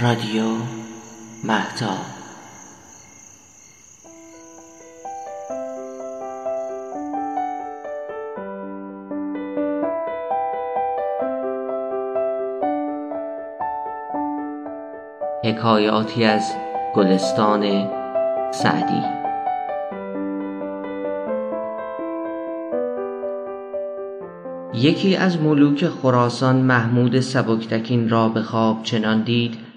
رادیو مهتاب حکایاتی از گلستان سعدی. یکی از ملوک خراسان محمود سبکتگین را به خواب چنان دید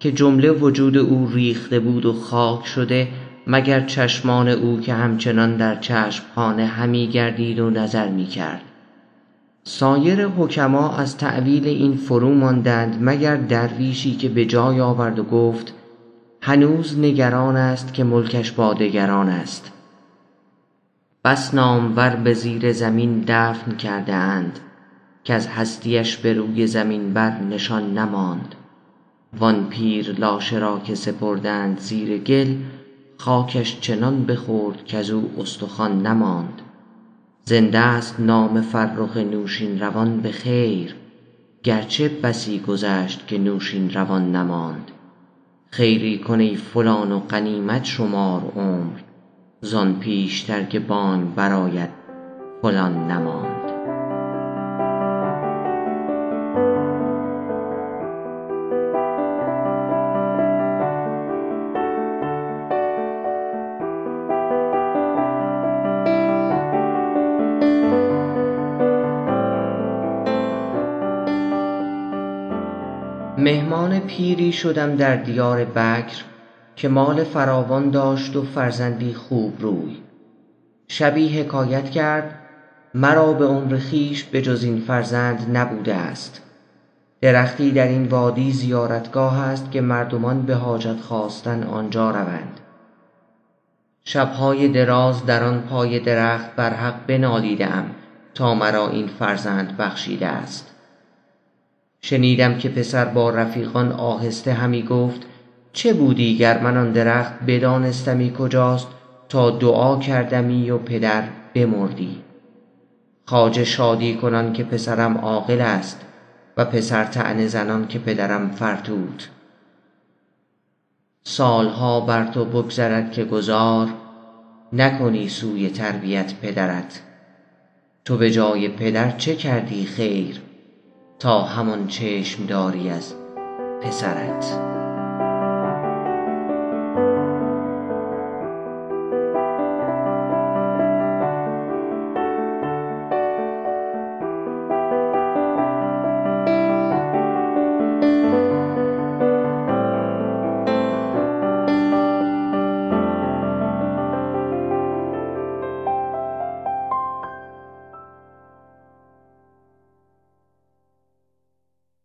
که جمله وجود او ریخته بود و خاک شده مگر چشمان او که همچنان در چشمخانه همی گردید و نظر می کرد. سایر حکما از تأویل این فرو ماندند مگر درویشی که به جای آورد و گفت هنوز نگران است که ملکش با دگران است. بس نامور به زیر زمین دفن کرده اند کز هستیش به روی زمین بر نشان نماند. وان پیر لاشه را که سپردند زیر گل خاکش چنان بخورد کز او استخوان نماند. زنده است نام فرخ نوشین روان به خیر گرچه بسی گذشت که نوشین روان نماند. خیری کن ای فلان و غنیمت شمار عمر زان پیشتر که بانگ برآید فلان نماند. مهمان پیری شدم در دیار بکر که مال فراوان داشت و فرزندی خوبروی شبی حکایت کرد مرا به عمر خویش به جز این فرزند نبوده است. درختی در این وادی زیارتگاه است که مردمان به حاجت خواستن آنجا روند. شبهای دراز در آن پای درخت بر حق بنالیده ام تا مرا این فرزند بخشیده است. شنیدم که پسر با رفیقان آهسته همی گفت چه بودی گر من آن درخت بدانستمی کجاست تا دعا کردمی و پدر بمردی؟ خواجه شادی کنان که پسرم عاقل است و پسر طعنه زنان که پدرم فرتوت. سالها بر تو بگذرد که گذار نکنی سوی تربیت پدرت. تو به جای پدر چه کردی خیر؟ تا همان چشم داری از پسرت.